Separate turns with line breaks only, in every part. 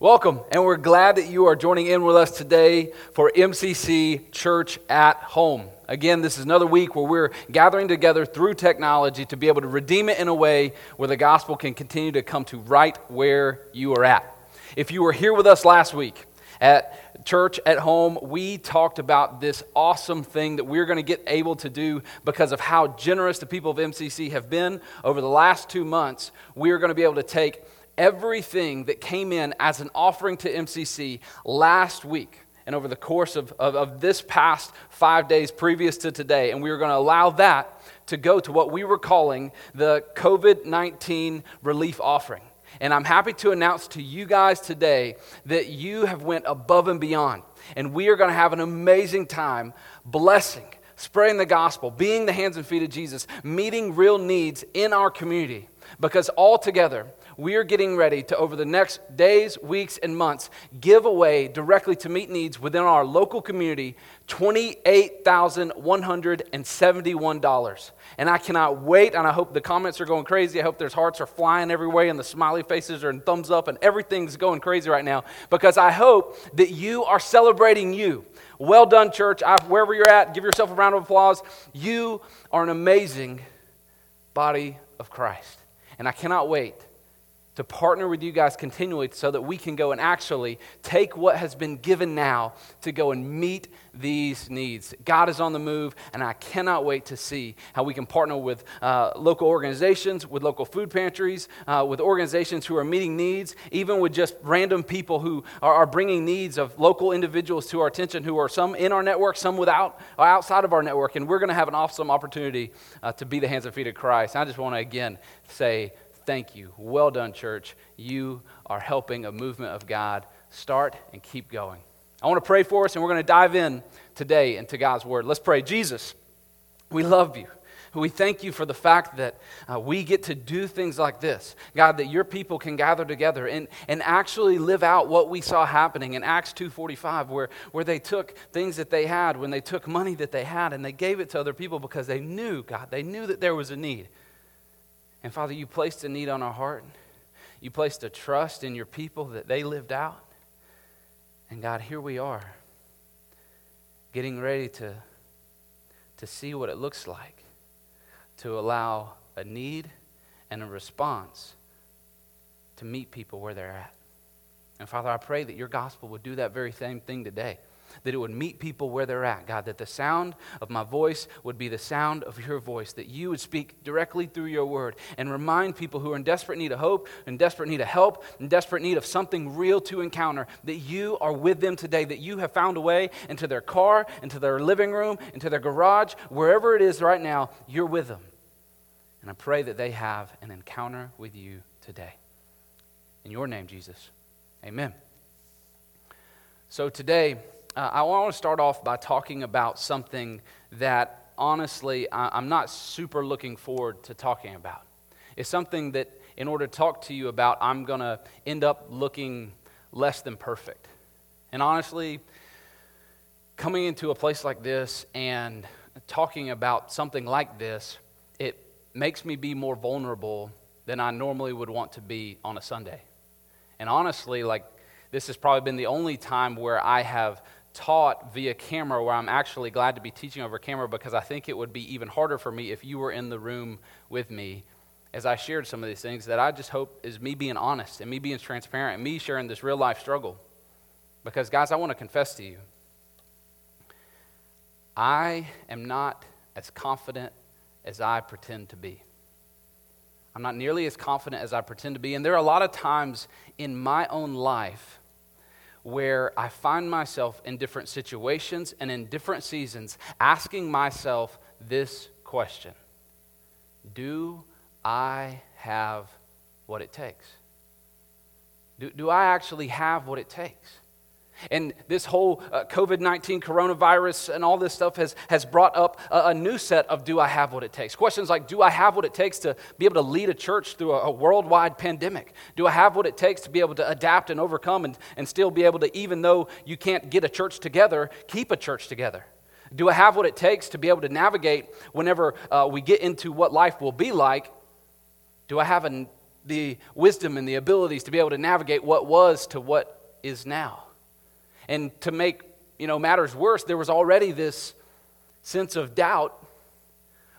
Welcome, and we're glad that you are joining in with us today for MCC Church at Home. Again, this is another week where we're gathering together through technology to be able to redeem it in a way where the gospel can continue to come to right where you are at. If you were here with us last week at church at home, we talked about this awesome thing that we're going to get able to do because of how generous the people of MCC have been over the last two months. We are going to be able to take everything that came in as an offering to MCC last week and over the course of, of, of this past five days previous to today. And we were going to allow that to go to what we were calling the COVID 19 relief offering. And I'm happy to announce to you guys today that you have went above and beyond. And we are going to have an amazing time blessing, spreading the gospel, being the hands and feet of Jesus, meeting real needs in our community. Because all together, we are getting ready to, over the next days, weeks, and months, give away directly to meet needs within our local community $28,171. And I cannot wait, and I hope the comments are going crazy. I hope there's hearts are flying every way, and the smiley faces are in thumbs up, and everything's going crazy right now because I hope that you are celebrating you. Well done, church. I, wherever you're at, give yourself a round of applause. You are an amazing body of Christ. And I cannot wait to partner with you guys continually so that we can go and actually take what has been given now to go and meet these needs. God is on the move, and I cannot wait to see how we can partner with uh, local organizations, with local food pantries, uh, with organizations who are meeting needs, even with just random people who are, are, bringing needs of local individuals to our attention who are some in our network, some without, outside of our network. And we're going to have an awesome opportunity uh, to be the hands and feet of Christ. I just want to again say, Thank you. Well done, church. You are helping a movement of God start and keep going. I want to pray for us, and we're going to dive in today into God's Word. Let's pray. Jesus, we love you. We thank you for the fact that uh, we get to do things like this. God, that your people can gather together and, and actually live out what we saw happening in Acts 2.45, where, where they took things that they had, when they took money that they had, and they gave it to other people because they knew, God, they knew that there was a need. And Father, you placed a need on our heart. You placed a trust in your people that they lived out. And God, here we are, getting ready to, to see what it looks like to allow a need and a response to meet people where they're at. And Father, I pray that your gospel would do that very same thing today that it would meet people where they're at, God, that the sound of my voice would be the sound of your voice, that you would speak directly through your word and remind people who are in desperate need of hope, in desperate need of help, in desperate need of something real to encounter, that you are with them today, that you have found a way into their car, into their living room, into their garage, wherever it is right now, you're with them. And I pray that they have an encounter with you today. In your name, Jesus. Amen. So today, uh, I want to start off by talking about something that honestly I, I'm not super looking forward to talking about. It's something that, in order to talk to you about, I'm going to end up looking less than perfect. And honestly, coming into a place like this and talking about something like this, it makes me be more vulnerable than I normally would want to be on a Sunday. And honestly, like, this has probably been the only time where I have taught via camera where I'm actually glad to be teaching over camera because I think it would be even harder for me if you were in the room with me as I shared some of these things that I just hope is me being honest and me being transparent and me sharing this real life struggle. Because, guys, I want to confess to you I am not as confident as I pretend to be. I'm not nearly as confident as I pretend to be. And there are a lot of times in my own life where I find myself in different situations and in different seasons asking myself this question Do I have what it takes? Do, do I actually have what it takes? And this whole uh, COVID 19 coronavirus and all this stuff has, has brought up a, a, new set of do I have what it takes? Questions like do I have what it takes to be able to lead a church through a, a worldwide pandemic? Do I have what it takes to be able to adapt and overcome and, and still be able to, even though you can't get a church together, keep a church together? Do I have what it takes to be able to navigate whenever uh, we get into what life will be like? Do I have an, the wisdom and the abilities to be able to navigate what was to what is now. And to make you know, matters worse, there was already this sense of doubt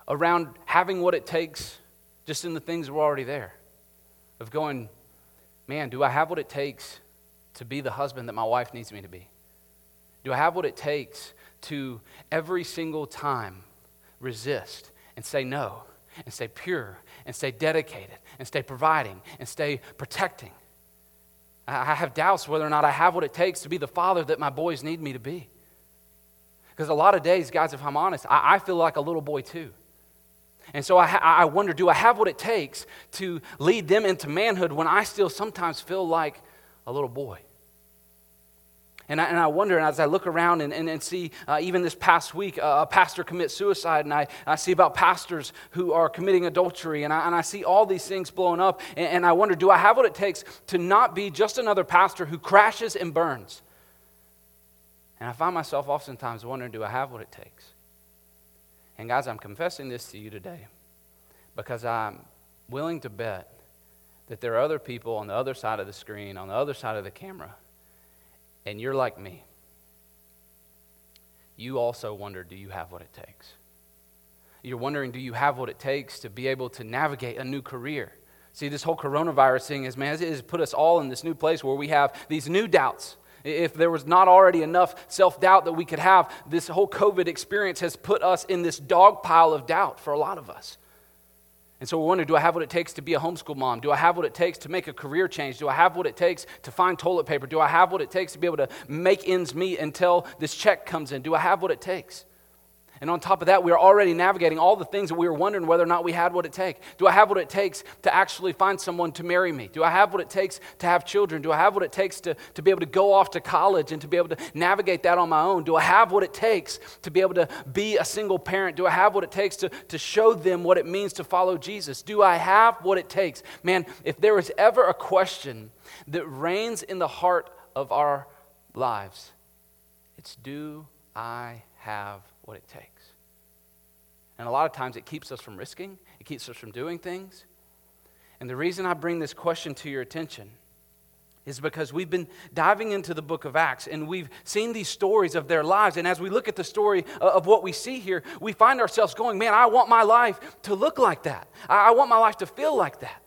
around having what it takes just in the things that were already there. Of going, man, do I have what it takes to be the husband that my wife needs me to be? Do I have what it takes to every single time resist and say no and stay pure and stay dedicated and stay providing and stay protecting? I have doubts whether or not I have what it takes to be the father that my boys need me to be. Because a lot of days, guys, if I'm honest, I, I feel like a little boy too. And so I, I wonder do I have what it takes to lead them into manhood when I still sometimes feel like a little boy? And I, and I wonder, as I look around and, and, and see, uh, even this past week, uh, a pastor commit suicide, and I, I see about pastors who are committing adultery, and I, and I see all these things blowing up, and, and I wonder, do I have what it takes to not be just another pastor who crashes and burns? And I find myself oftentimes wondering, do I have what it takes? And guys, I'm confessing this to you today because I'm willing to bet that there are other people on the other side of the screen, on the other side of the camera and you're like me, you also wonder do you have what it takes? You're wondering do you have what it takes to be able to navigate a new career? See, this whole coronavirus thing is, man, it has put us all in this new place where we have these new doubts. If there was not already enough self doubt that we could have, this whole COVID experience has put us in this dog pile of doubt for a lot of us. And so we wonder do I have what it takes to be a homeschool mom? Do I have what it takes to make a career change? Do I have what it takes to find toilet paper? Do I have what it takes to be able to make ends meet until this check comes in? Do I have what it takes? And on top of that, we are already navigating all the things that we were wondering whether or not we had what it takes. Do I have what it takes to actually find someone to marry me? Do I have what it takes to have children? Do I have what it takes to, to be able to go off to college and to be able to navigate that on my own? Do I have what it takes to be able to be a single parent? Do I have what it takes to, to show them what it means to follow Jesus? Do I have what it takes? Man, if there is ever a question that reigns in the heart of our lives, it's do I have what it takes. And a lot of times it keeps us from risking, it keeps us from doing things. And the reason I bring this question to your attention is because we've been diving into the book of Acts and we've seen these stories of their lives. And as we look at the story of what we see here, we find ourselves going, man, I want my life to look like that. I want my life to feel like that.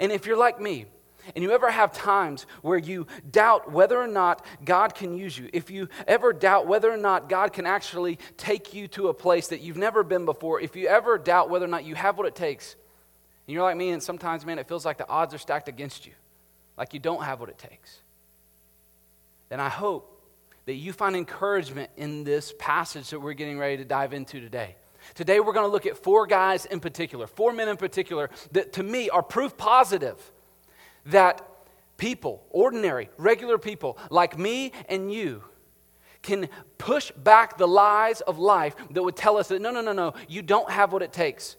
And if you're like me, and you ever have times where you doubt whether or not God can use you, if you ever doubt whether or not God can actually take you to a place that you've never been before, if you ever doubt whether or not you have what it takes, and you're like me, and sometimes, man, it feels like the odds are stacked against you, like you don't have what it takes, then I hope that you find encouragement in this passage that we're getting ready to dive into today. Today, we're going to look at four guys in particular, four men in particular, that to me are proof positive that people, ordinary, regular people like me and you, can push back the lies of life that would tell us that no, no, no, no, you don't have what it takes.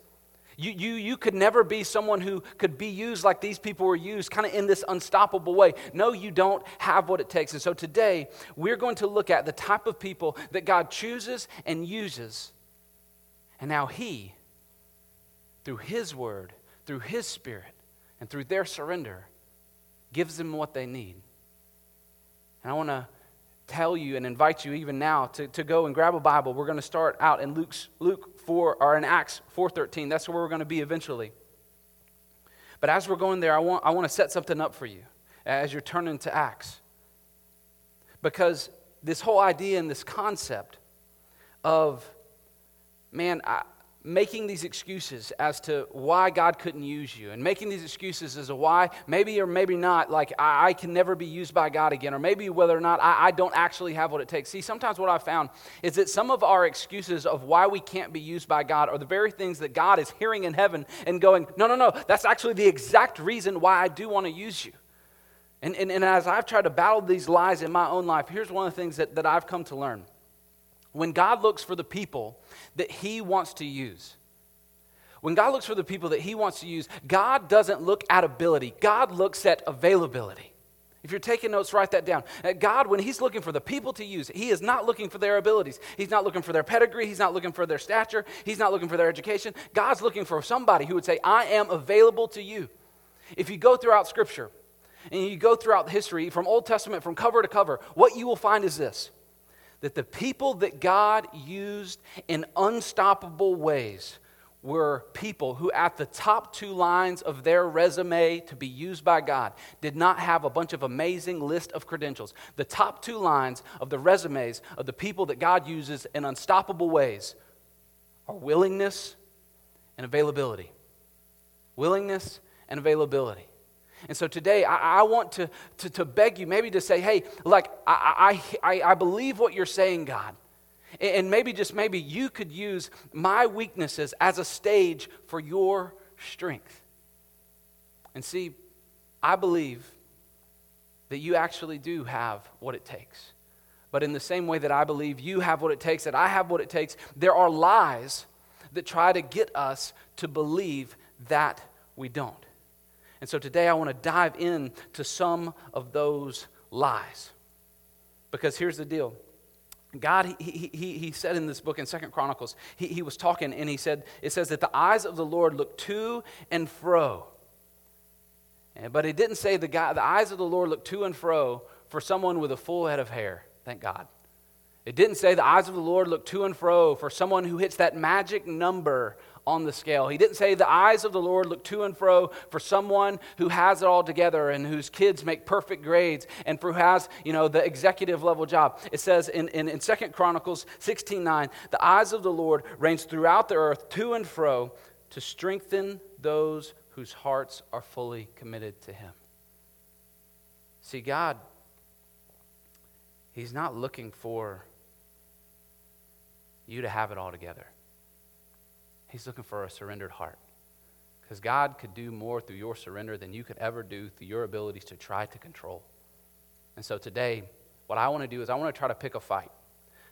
You, you, you could never be someone who could be used like these people were used, kind of in this unstoppable way. No, you don't have what it takes. And so today, we're going to look at the type of people that God chooses and uses, and now He, through His Word, through His Spirit, and through their surrender, gives them what they need. And I want to tell you and invite you even now to, to go and grab a Bible. We're going to start out in Luke's, Luke 4 or in Acts 4.13. That's where we're going to be eventually. But as we're going there, I want, I want to set something up for you as you're turning to Acts. Because this whole idea and this concept of, man, I, making these excuses as to why God couldn't use you, and making these excuses as to why, maybe or maybe not, like I, I can never be used by God again, or maybe whether or not I, I, don't actually have what it takes. See, sometimes what I've found is that some of our excuses of why we can't be used by God are the very things that God is hearing in heaven and going, no, no, no, that's actually the exact reason why I do want to use you. And, and, and as I've tried to battle these lies in my own life, here's one of the things that, that I've come to learn. When God looks for the people that He wants to use. When God looks for the people that He wants to use, God doesn't look at ability, God looks at availability. If you're taking notes, write that down. Uh, God, when He's looking for the people to use, He is not looking for their abilities. He's not looking for their pedigree. He's not looking for their stature. He's not looking for their education. God's looking for somebody who would say, I am available to you. If you go throughout Scripture and you go throughout history, from Old Testament, from cover to cover, what you will find is this that the people that God used in unstoppable ways were people who, at the top two lines of their resume to be used by God, did not have a bunch of amazing list of credentials. The top two lines of the resumes of the people that God uses in unstoppable ways are willingness and availability. Willingness and availability. And so today, I, I want to, to, to, beg you maybe to say, hey, like, I, I, I believe what you're saying, God. And maybe, just maybe, you could use my weaknesses as a stage for your strength. And see, I believe that you actually do have what it takes. But in the same way that I believe you have what it takes, that I have what it takes, there are lies that try to get us to believe that we don't. And so today I want to dive in to some of those lies. Because here's the deal God, he, he, he said in this book in Second Chronicles, he, he was talking and he said, it says that the eyes of the Lord look to and fro. But it didn't say the, guy, the eyes of the Lord look to and fro for someone with a full head of hair. Thank God. It didn't say the eyes of the Lord look to and fro for someone who hits that magic number on the scale. He didn't say the eyes of the Lord look to and fro for someone who has it all together and whose kids make perfect grades and who has, you know, the executive level job. It says in, in, in 2 Chronicles 16 9, the eyes of the Lord range throughout the earth to and fro to strengthen those whose hearts are fully committed to Him. See, God, He's not looking for you to have it all together. He's looking for a surrendered heart. Because God could do more through your surrender than you could ever do through your abilities to try to control. And so today, what I want to do is I want to try to pick a fight.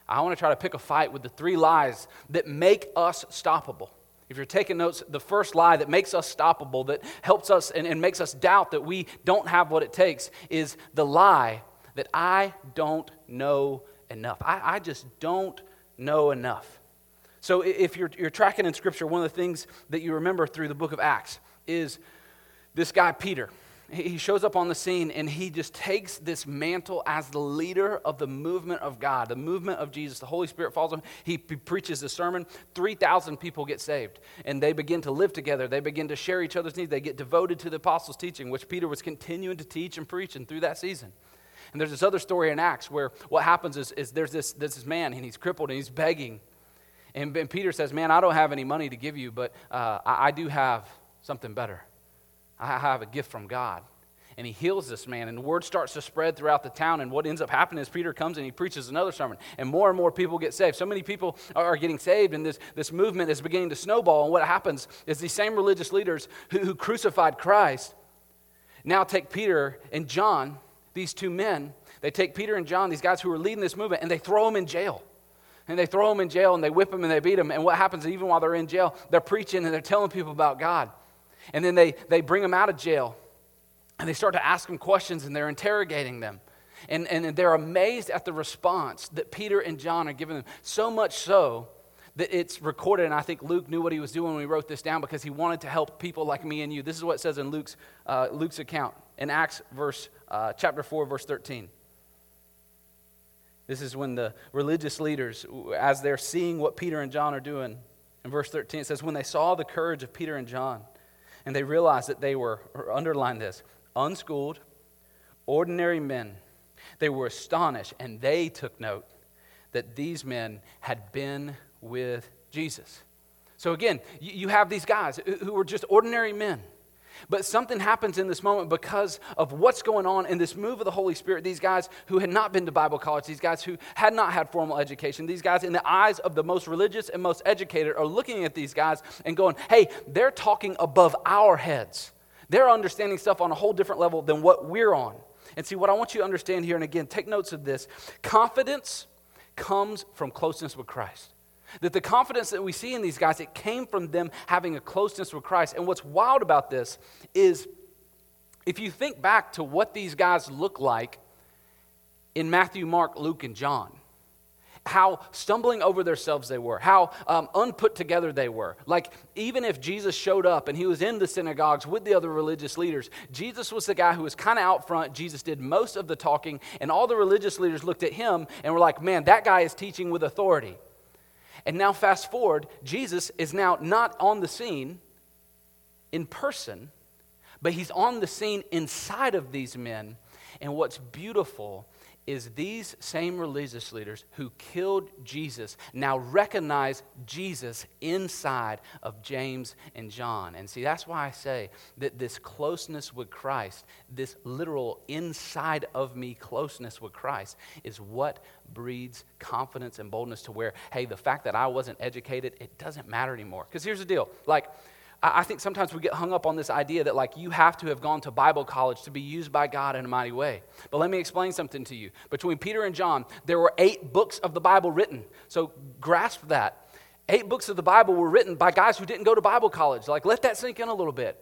I want to try to pick a fight with the three lies that make us stoppable. If you're taking notes, the first lie that makes us stoppable, that helps us and, and makes us doubt that we don't have what it takes, is the lie that I don't know enough. I, I just don't know enough. So if you're, you're tracking in Scripture, one of the things that you remember through the book of Acts is this guy, Peter. He shows up on the scene and he just takes this mantle as the leader of the movement of God, the movement of Jesus. The Holy Spirit falls on him. He preaches the sermon. 3,000 people get saved and they begin to live together. They begin to share each other's needs. They get devoted to the apostles' teaching, which Peter was continuing to teach and preach and through that season. And there's this other story in Acts where what happens is, is there's, this, there's this man and he's crippled and he's begging and, and Peter says, Man, I don't have any money to give you, but uh, I, I do have something better. I have a gift from God. And he heals this man, and the word starts to spread throughout the town. And what ends up happening is Peter comes and he preaches another sermon, and more and more people get saved. So many people are getting saved, and this, this movement is beginning to snowball. And what happens is these same religious leaders who, who crucified Christ now take Peter and John, these two men, they take Peter and John, these guys who are leading this movement, and they throw them in jail and they throw them in jail and they whip them and they beat them. And what happens even while they're in jail? They're preaching and they're telling people about God. And then they, they bring them out of jail and they start to ask them questions and they're interrogating them. And, and they're amazed at the response that Peter and John are giving them. So much so that it's recorded, and I think Luke knew what he was doing when he wrote this down because he wanted to help people like me and you. This is what it says in Luke's, uh, Luke's account in Acts verse, uh, chapter 4, verse 13. This is when the religious leaders, as they're seeing what Peter and John are doing, in verse 13 it says, When they saw the courage of Peter and John, and they realized that they were, underline this, unschooled, ordinary men, they were astonished, and they took note that these men had been with Jesus. So again, you have these guys who were just ordinary men but something happens in this moment because of what's going on in this move of the Holy Spirit. These guys who had not been to Bible college, these guys who had not had formal education, these guys, in the eyes of the most religious and most educated, are looking at these guys and going, hey, they're talking above our heads. They're understanding stuff on a whole different level than what we're on. And see, what I want you to understand here, and again, take notes of this confidence comes from closeness with Christ. That the confidence that we see in these guys, it came from them having a closeness with Christ. And what's wild about this is if you think back to what these guys look like in Matthew, Mark, Luke, and John, how stumbling over themselves they were, how um, unput together they were. Like, even if Jesus showed up and he was in the synagogues with the other religious leaders, Jesus was the guy who was kind of out front. Jesus did most of the talking, and all the religious leaders looked at him and were like, man, that guy is teaching with authority. And now, fast forward, Jesus is now not on the scene in person, but he's on the scene inside of these men. And what's beautiful is these same religious leaders who killed Jesus now recognize Jesus inside of James and John. And see, that's why I say that this closeness with Christ, this literal inside of me closeness with Christ, is what breeds confidence and boldness to where, hey, the fact that I wasn't educated, it doesn't matter anymore. Because here's the deal like, I think sometimes we get hung up on this idea that, like, you have to have gone to Bible college to be used by God in a mighty way. But let me explain something to you. Between Peter and John, there were eight books of the Bible written. So grasp that. Eight books of the Bible were written by guys who didn't go to Bible college. Like, let that sink in a little bit.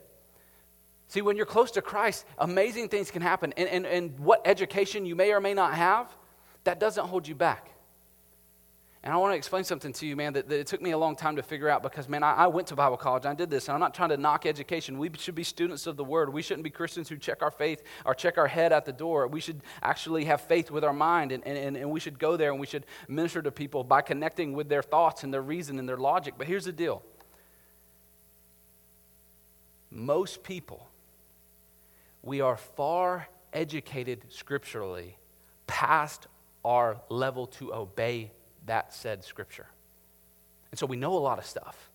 See, when you're close to Christ, amazing things can happen. And, and, and what education you may or may not have, that doesn't hold you back. And I want to explain something to you, man, that, that it took me a long time to figure out because, man, I, I, went to Bible college. I did this, and I'm not trying to knock education. We should be students of the Word. We shouldn't be Christians who check our faith or check our head at the door. We should actually have faith with our mind, and, and, and we should go there and we should minister to people by connecting with their thoughts and their reason and their logic. But here's the deal most people, we are far educated scripturally past our level to obey that said scripture. And so we know a lot of stuff,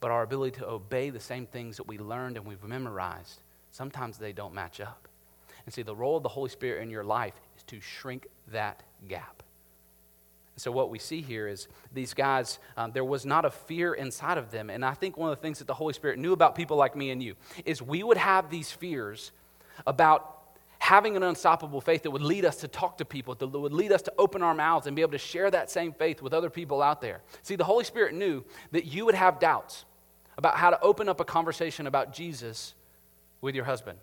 but our ability to obey the same things that we learned and we've memorized, sometimes they don't match up. And see, the role of the Holy Spirit in your life is to shrink that gap. And so, what we see here is these guys, um, there was not a fear inside of them. And I think one of the things that the Holy Spirit knew about people like me and you is we would have these fears about having an unstoppable faith that would lead us to talk to people, that would lead us to open our mouths and be able to share that same faith with other people out there. See, the Holy Spirit knew that you would have doubts about how to open up a conversation about Jesus with your husband.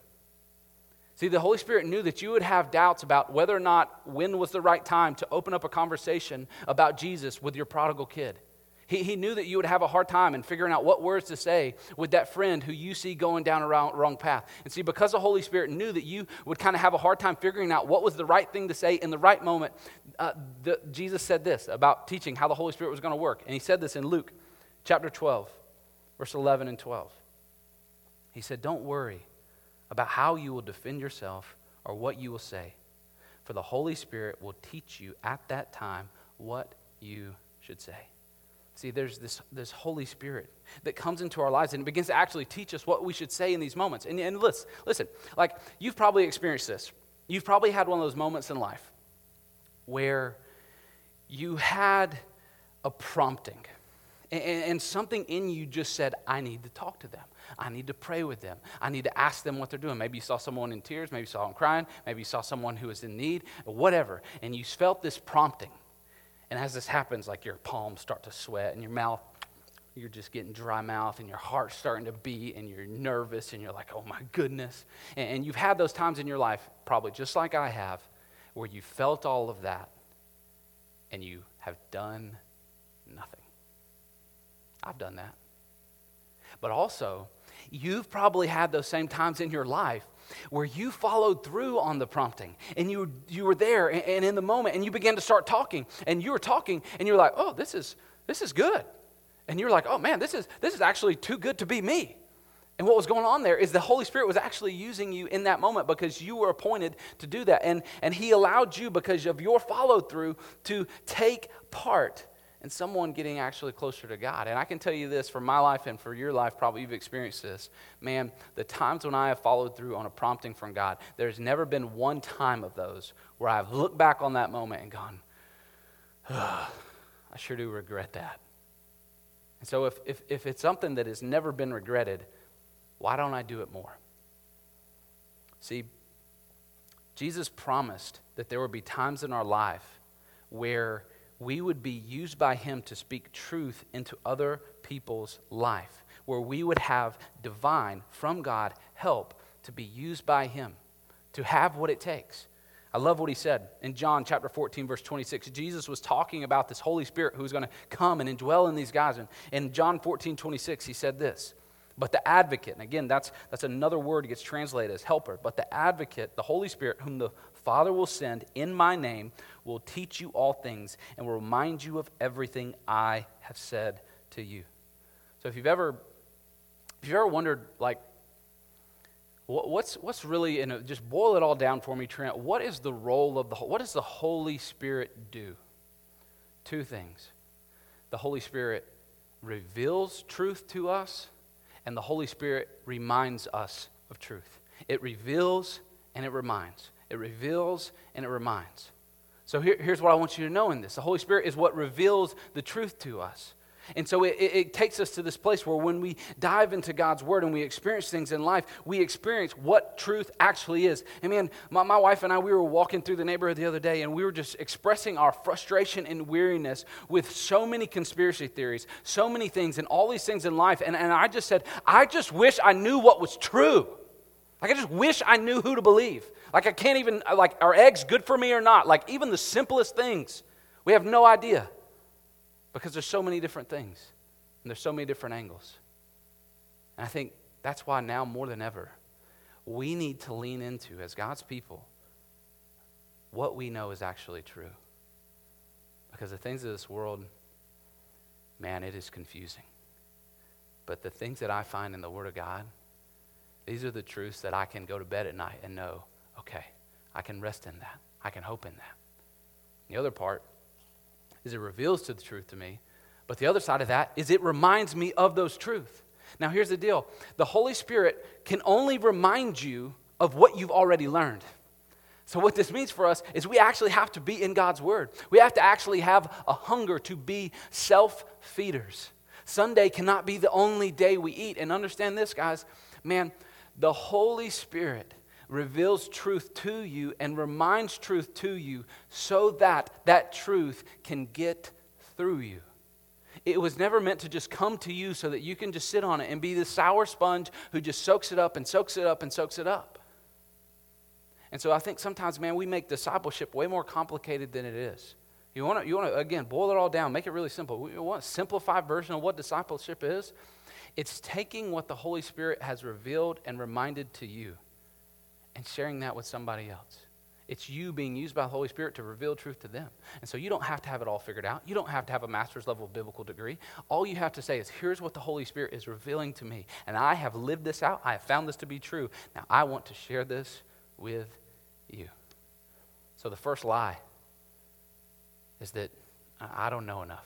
See, the Holy Spirit knew that you would have doubts about whether or not when was the right time to open up a conversation about Jesus with your prodigal kid. He, he knew that you would have a hard time in figuring out what words to say with that friend who you see going down a wrong, wrong path. And see, because the Holy Spirit knew that you would kind of have a hard time figuring out what was the right thing to say in the right moment, uh, the, Jesus said this about teaching how the Holy Spirit was going to work. And he said this in Luke chapter 12, verse 11 and 12. He said, Don't worry about how you will defend yourself or what you will say, for the Holy Spirit will teach you at that time what you should say. See, there's this, this Holy Spirit that comes into our lives and begins to actually teach us what we should say in these moments. And, and listen, listen, like you've probably experienced this. You've probably had one of those moments in life where you had a prompting and, and something in you just said, I need to talk to them. I need to pray with them. I need to ask them what they're doing. Maybe you saw someone in tears. Maybe you saw them crying. Maybe you saw someone who was in need, whatever. And you felt this prompting. And as this happens, like your palms start to sweat and your mouth, you're just getting dry mouth and your heart's starting to beat and you're nervous and you're like, oh my goodness. And, and you've had those times in your life, probably just like I have, where you felt all of that and you have done nothing. I've done that. But also, you've probably had those same times in your life where you followed through on the prompting and you, you were there and, and in the moment and you began to start talking and you were talking and you're like, oh, this is, this is good. And you're like, oh man, this is, this is actually too good to be me. And what was going on there is the Holy Spirit was actually using you in that moment because you were appointed to do that. And, and He allowed you, because of your follow through, to take part and someone getting actually closer to God. And I can tell you this for my life and for your life, probably you've experienced this. Man, the times when I have followed through on a prompting from God, there's never been one time of those where I've looked back on that moment and gone, I sure do regret that. And so if, if, if it's something that has never been regretted, why don't I do it more? See, Jesus promised that there would be times in our life where we would be used by Him to speak truth into other people's life, where we would have divine, from God, help to be used by Him, to have what it takes. I love what he said in John chapter 14, verse 26. Jesus was talking about this Holy Spirit who was going to come and indwell in these guys. And in John 14, 26, he said this. But the advocate, and again, that's, that's another word that gets translated as helper. But the advocate, the Holy Spirit, whom the Father will send in my name, will teach you all things and will remind you of everything I have said to you. So if you've ever, if you've ever wondered, like, what's, what's really, in a, just boil it all down for me, Trent, what is the role of the, what does the Holy Spirit do? Two things. The Holy Spirit reveals truth to us and the Holy Spirit reminds us of truth. It reveals and it reminds. It reveals and it reminds. So here, here's what I want you to know in this the Holy Spirit is what reveals the truth to us. And so it, it, takes us to this place where when we dive into God's Word and we experience things in life, we experience what truth actually is. And man, my, my wife and I, we were walking through the neighborhood the other day and we were just expressing our frustration and weariness with so many conspiracy theories, so many things, and all these things in life. And, and I just said, I just wish I knew what was true. Like, I just wish I knew who to believe. Like, I can't even, uh, like, are eggs good for me or not? Like, even the simplest things, we have no idea because there's so many different things and there's so many different angles. And I think that's why now more than ever, we need to lean into, as God's people, what we know is actually true. Because the things of this world, man, it is confusing. But the things that I find in the Word of God, these are the truths that I can go to bed at night and know, okay, I can rest in that. I can hope in that. The other part is it reveals to the truth to me, but the other side of that is it reminds me of those truths. Now, here's the deal the Holy Spirit can only remind you of what you've already learned. So, what this means for us is we actually have to be in God's Word. We have to actually have a hunger to be self feeders. Sunday cannot be the only day we eat. And understand this, guys man, the Holy Spirit reveals truth to you and reminds truth to you so that that truth can get through you. It was never meant to just come to you so that you can just sit on it and be the sour sponge who just soaks it up and soaks it up and soaks it up. And so I think sometimes, man, we make discipleship way more complicated than it is. You want to, you want to again, boil it all down, make it really simple. We want a simplified version of what discipleship is. It's taking what the Holy Spirit has revealed and reminded to you and sharing that with somebody else. It's you being used by the Holy Spirit to reveal truth to them. And so you don't have to have it all figured out. You don't have to have a master's level biblical degree. All you have to say is, here's what the Holy Spirit is revealing to me. And I have lived this out. I have found this to be true. Now I want to share this with you. So the first lie is that I don't know enough.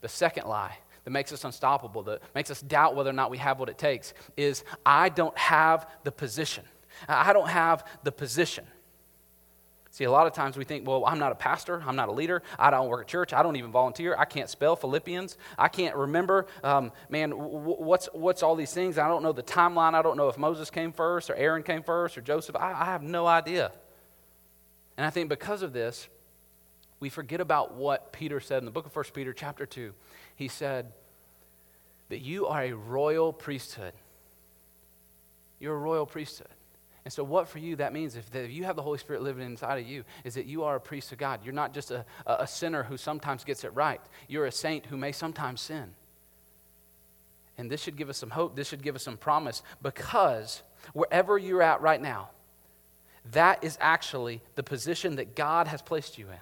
The second lie that makes us unstoppable, that makes us doubt whether or not we have what it takes, is I don't have the position. I don't have the position. See, a lot of times we think, well, I'm not a pastor, I'm not a leader, I don't work at church, I don't even volunteer, I can't spell Philippians, I can't remember, um, man, w- what's, what's all these things? I don't know the timeline, I don't know if Moses came first or Aaron came first or Joseph, I, I have no idea. And I think because of this, we forget about what Peter said in the book of 1 Peter, chapter 2 he said that you are a royal priesthood. You're a royal priesthood. And so, what for you that means, if, if you have the Holy Spirit living inside of you, is that you are a priest of God. You're not just a, a sinner who sometimes gets it right, you're a saint who may sometimes sin. And this should give us some hope. This should give us some promise because wherever you're at right now, that is actually the position that God has placed you in.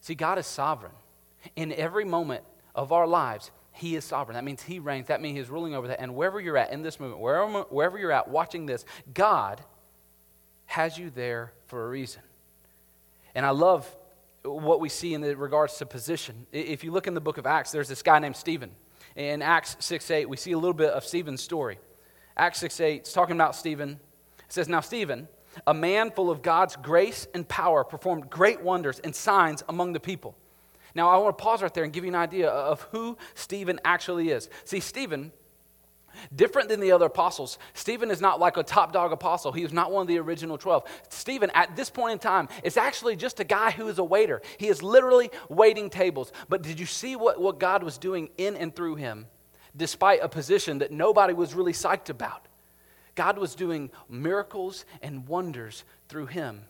See, God is sovereign. In every moment of our lives, He is sovereign. That means He reigns. That means He is ruling over that. And wherever you're at in this movement, wherever, wherever you're at watching this, God has you there for a reason. And I love what we see in regards to position. If you look in the book of Acts, there's this guy named Stephen. In Acts 6 8, we see a little bit of Stephen's story. Acts 6 8, it's talking about Stephen. It says, Now Stephen, a man full of God's grace and power, performed great wonders and signs among the people. Now, I want to pause right there and give you an idea of who Stephen actually is. See, Stephen, different than the other apostles, Stephen is not like a top dog apostle. He is not one of the original 12. Stephen, at this point in time, is actually just a guy who is a waiter. He is literally waiting tables. But did you see what, what God was doing in and through him, despite a position that nobody was really psyched about? God was doing miracles and wonders through him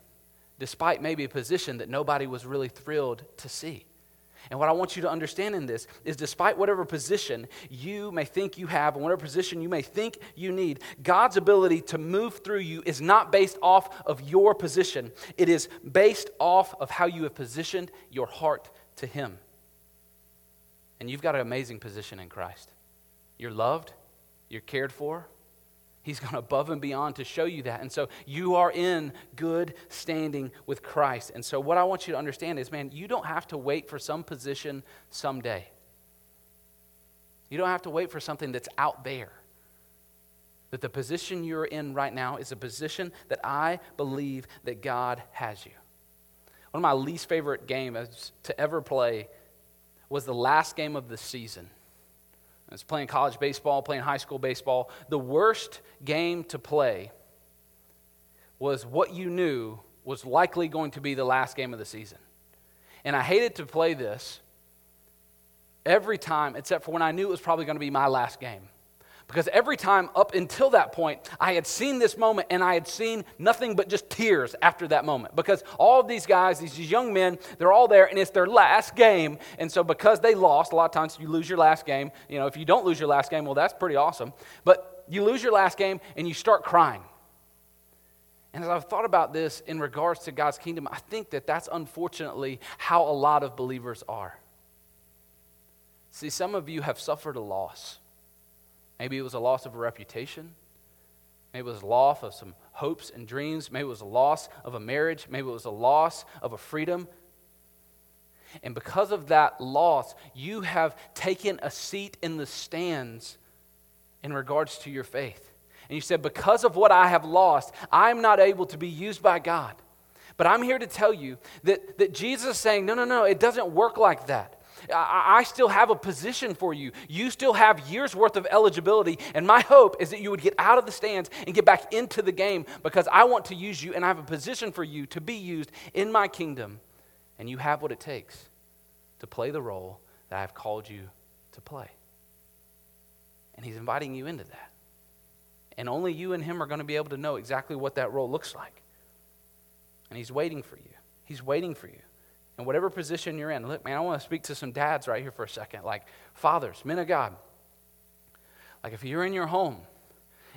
despite maybe a position that nobody was really thrilled to see. And what I want you to understand in this is despite whatever position you may think you have and whatever position you may think you need, God's ability to move through you is not based off of your position. It is based off of how you have positioned your heart to Him. And you've got an amazing position in Christ. You're loved, you're cared for, He's gone above and beyond to show you that. And so you are in good standing with Christ. And so what I want you to understand is, man, you don't have to wait for some position someday. You don't have to wait for something that's out there. That the position you're in right now is a position that I believe that God has you. One of my least favorite games to ever play was the last game of the season. I was playing college baseball, playing high school baseball. The worst game to play was what you knew was likely going to be the last game of the season. And I hated to play this every time, except for when I knew it was probably going to be my last game. Because every time up until that point, I had seen this moment and I had seen nothing but just tears after that moment. Because all of these guys, these young men, they're all there and it's their last game. And so because they lost, a lot of times you lose your last game. You know, if you don't lose your last game, well, that's pretty awesome. But you lose your last game and you start crying. And as I've thought about this in regards to God's kingdom, I think that that's unfortunately how a lot of believers are. See, some of you have suffered a loss. Maybe it was a loss of a reputation. Maybe it was a loss of some hopes and dreams. Maybe it was a loss of a marriage. Maybe it was a loss of a freedom. And because of that loss, you have taken a seat in the stands in regards to your faith. And you said, Because of what I have lost, I'm not able to be used by God. But I'm here to tell you that, that Jesus is saying, No, no, no, it doesn't work like that. I, still have a position for you. You still have years worth of eligibility. And my hope is that you would get out of the stands and get back into the game because I want to use you and I have a position for you to be used in my kingdom. And you have what it takes to play the role that I've called you to play. And He's inviting you into that. And only you and Him are going to be able to know exactly what that role looks like. And He's waiting for you. He's waiting for you in whatever position you're in. Look, man, I want to speak to some dads right here for a second. Like fathers, men of God. Like if you're in your home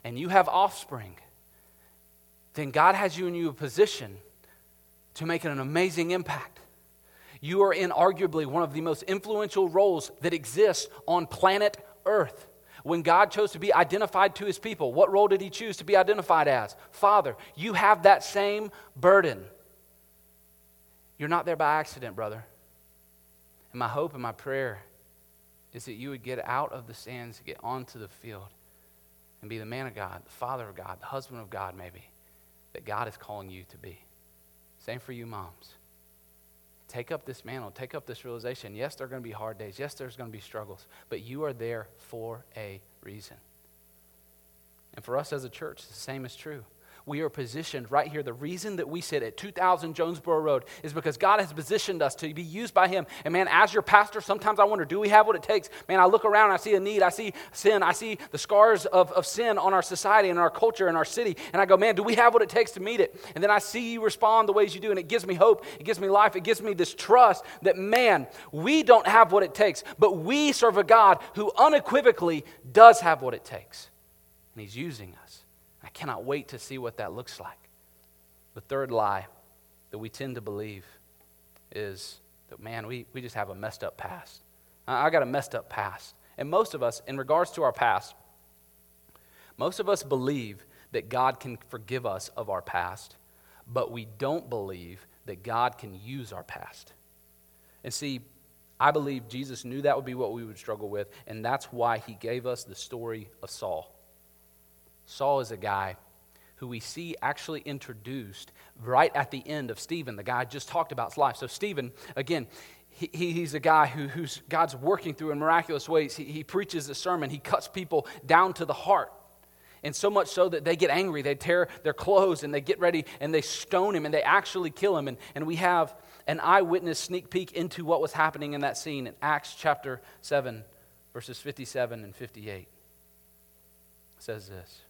and you have offspring, then God has you in you a position to make an amazing impact. You are in arguably one of the most influential roles that exists on planet Earth. When God chose to be identified to his people, what role did he choose to be identified as? Father. You have that same burden. You're not there by accident, brother. And my hope and my prayer is that you would get out of the stands, get onto the field, and be the man of God, the father of God, the husband of God, maybe, that God is calling you to be. Same for you, moms. Take up this mantle, take up this realization. Yes, there are going to be hard days. Yes, there's going to be struggles, but you are there for a reason. And for us as a church, the same is true we are positioned right here. The reason that we sit at 2000 Jonesboro Road is because God has positioned us to be used by Him. And man, as your pastor, sometimes I wonder, do we have what it takes? Man, I look around, I see a need, I see sin, I see the scars of, of sin on our society and our culture and our city. And I go, man, do we have what it takes to meet it? And then I see you respond the ways you do, and it gives me hope, it gives me life, it gives me this trust that, man, we don't have what it takes, but we serve a God who unequivocally does have what it takes. And He's using us. Cannot wait to see what that looks like. The third lie that we tend to believe is that, man, we, we just have a messed up past. I, I got a messed up past. And most of us, in regards to our past, most of us believe that God can forgive us of our past, but we don't believe that God can use our past. And see, I believe Jesus knew that would be what we would struggle with, and that's why he gave us the story of Saul. Saul is a guy who we see actually introduced right at the end of Stephen, the guy I just talked about his life. So, Stephen, again, he, he's a guy who, who's God's working through in miraculous ways. He, he preaches a sermon, he cuts people down to the heart. And so much so that they get angry, they tear their clothes and they get ready and they stone him and they actually kill him. And, and we have an eyewitness sneak peek into what was happening in that scene in Acts chapter 7, verses 57 and 58. It says this.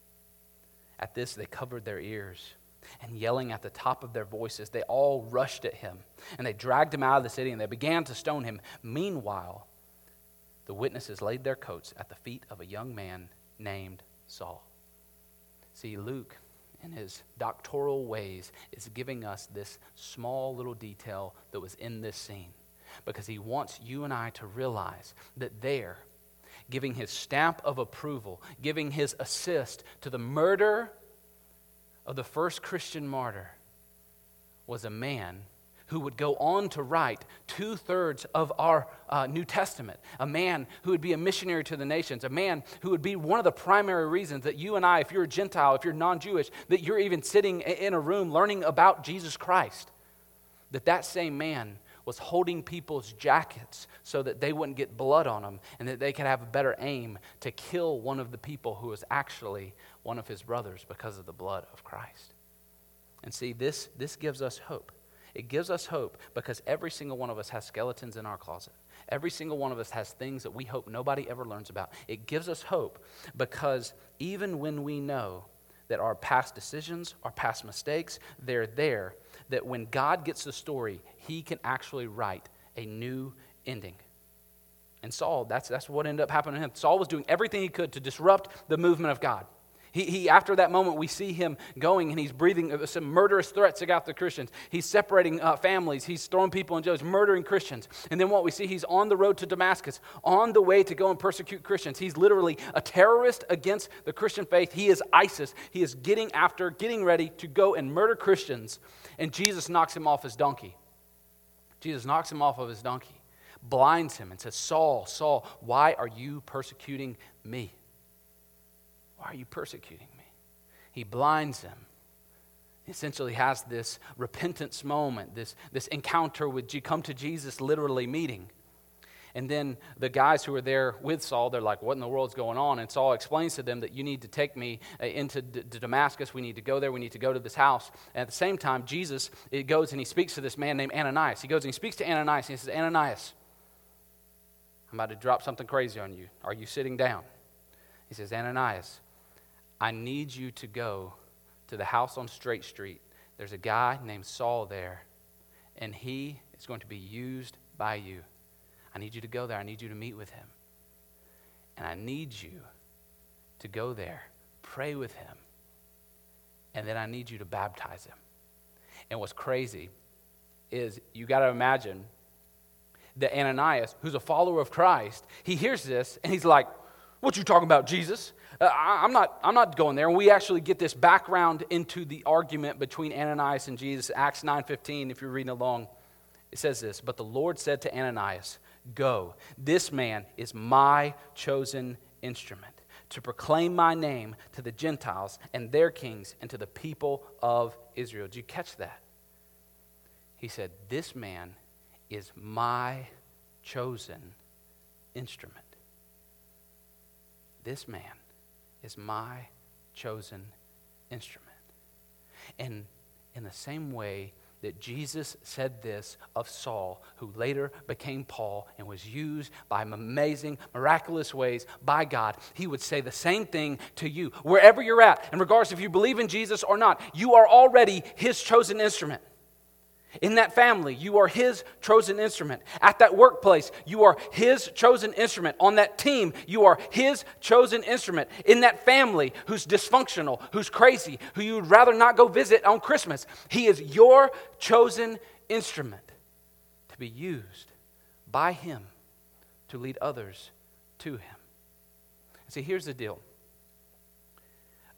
At this, they covered their ears and yelling at the top of their voices, they all rushed at him and they dragged him out of the city and they began to stone him. Meanwhile, the witnesses laid their coats at the feet of a young man named Saul. See, Luke, in his doctoral ways, is giving us this small little detail that was in this scene because he wants you and I to realize that there, giving his stamp of approval, giving his assist to the murder of the first Christian martyr, was a man who would go on to write two thirds of our uh, New Testament, a man who would be a missionary to the nations, a man who would be one of the primary reasons that you and I, if you're a Gentile, if you're non Jewish, that you're even sitting in a room learning about Jesus Christ. That that same man was holding people's jackets so that they wouldn't get blood on them and that they could have a better aim to kill one of the people who was actually one of his brothers because of the blood of Christ. And see, this, this gives us hope. It gives us hope because every single one of us has skeletons in our closet. Every single one of us has things that we hope nobody ever learns about. It gives us hope because even when we know that our past decisions, our past mistakes, they're there, that when God gets the story, he can actually write a new ending. And Saul, that's, that's what ended up happening to him. Saul was doing everything he could to disrupt the movement of God. He, he, after that moment, we see him going and he's breathing uh, some murderous threats against the Christians. He's separating uh, families. He's throwing people in jail, he's murdering Christians. And then what we see, he's on the road to Damascus, on the way to go and persecute Christians. He's literally a terrorist against the Christian faith. He is ISIS. He is getting after, getting ready to go and murder Christians. And Jesus knocks him off his donkey. Jesus knocks him off of his donkey, blinds him, and says, Saul, Saul, why are you persecuting me? Why are you persecuting me? He blinds him. He essentially has this repentance moment, this, this encounter with come to Jesus literally meeting. And then the guys who are there with Saul, they're like, What in the world's going on? And Saul explains to them that you need to take me uh, into D- Damascus. We need to go there. We need to go to this house. And at the same time, Jesus it goes and he speaks to this man named Ananias. He goes and he speaks to Ananias and he says, Ananias, I'm about to drop something crazy on you. Are you sitting down? He says, Ananias, I need you to go to the house on Straight Street. There's a guy named Saul there, and he is going to be used by you. I need you to go there. I need you to meet with him. And I need you to go there, pray with him, and then I need you to baptize him. And what's crazy is you got to imagine that Ananias, who's a follower of Christ, he hears this and he's like, What you talking about, Jesus? Uh, I, am not, I'm not going there. We actually get this background into the argument between Ananias and Jesus. Acts 9.15, if you're reading along, it says this, But the Lord said to Ananias, Go, this man is my chosen instrument to proclaim my name to the Gentiles and their kings and to the people of Israel. Did you catch that? He said, This man is my chosen instrument. This man is my chosen instrument. And in the same way that Jesus said this of Saul, who later became Paul and was used by amazing, miraculous ways by God, he would say the same thing to you. Wherever you're at, in regards if you believe in Jesus or not, you are already his chosen instrument. In that family, you are His chosen instrument. At that workplace, you are His chosen instrument. On that team, you are His chosen instrument. In that family who's dysfunctional, who's crazy, who you'd rather not go visit on Christmas, He is your chosen instrument to be used by Him to lead others to Him. See, here's the deal.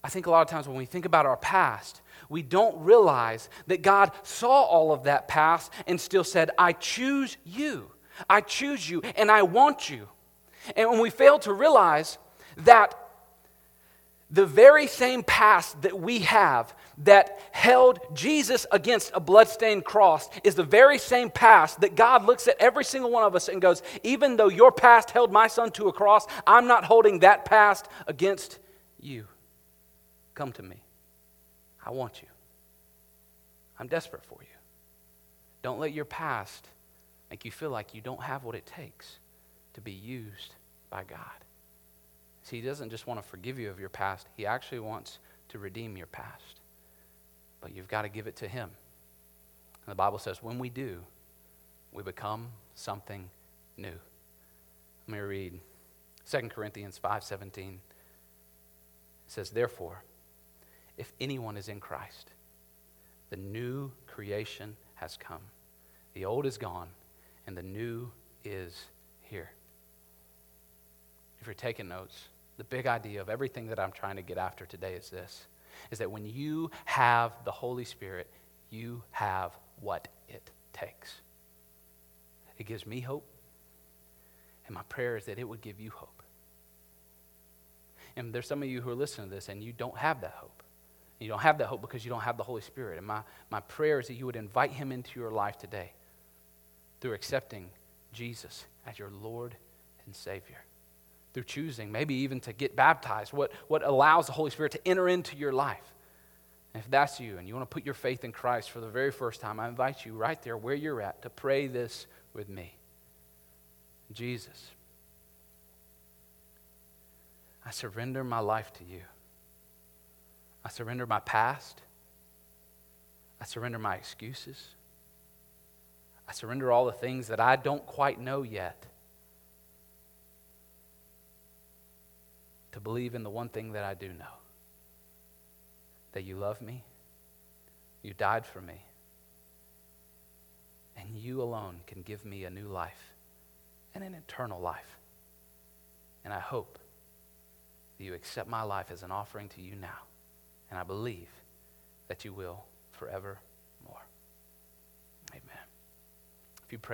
I think a lot of times when we think about our past, we don't realize that God saw all of that past and still said, I choose you. I choose you and I want you. And when we fail to realize that the very same past that we have that held Jesus against a bloodstained cross is the very same past that God looks at every single one of us and goes, Even though your past held my son to a cross, I'm not holding that past against you. Come to me. I want you. I'm desperate for you. Don't let your past make you feel like you don't have what it takes to be used by God. See, He doesn't just want to forgive you of your past, He actually wants to redeem your past. but you've got to give it to Him. And the Bible says when we do, we become something new. Let me read 2 Corinthians 5:17. It says, "Therefore, if anyone is in Christ, the new creation has come. The old is gone, and the new is here." If you're taking notes, the big idea of everything that I'm trying to get after today is this is that when you have the Holy Spirit, you have what it takes. It gives me hope, and my prayer is that it would give you hope. And there's some of you who are listening to this and you don't have that hope. You don't have that hope because you don't have the Holy Spirit. And my, my prayer is that you would invite him into your life today through accepting Jesus as your Lord and Savior through choosing, maybe even to get baptized, what, what allows the Holy Spirit to enter into your life. And if that's you and you want to put your faith in Christ for the very first time, I invite you right there where you're at to pray this with me. Jesus, I surrender my life to you. I surrender my past. I surrender my excuses. I surrender all the things that I don't quite know yet. to believe in the one thing that I do know that you love me, you died for me, and you alone can give me a new life and an eternal life. And I hope that you accept my life as an offering to you now. And I believe that you will forevermore. Amen. If you pray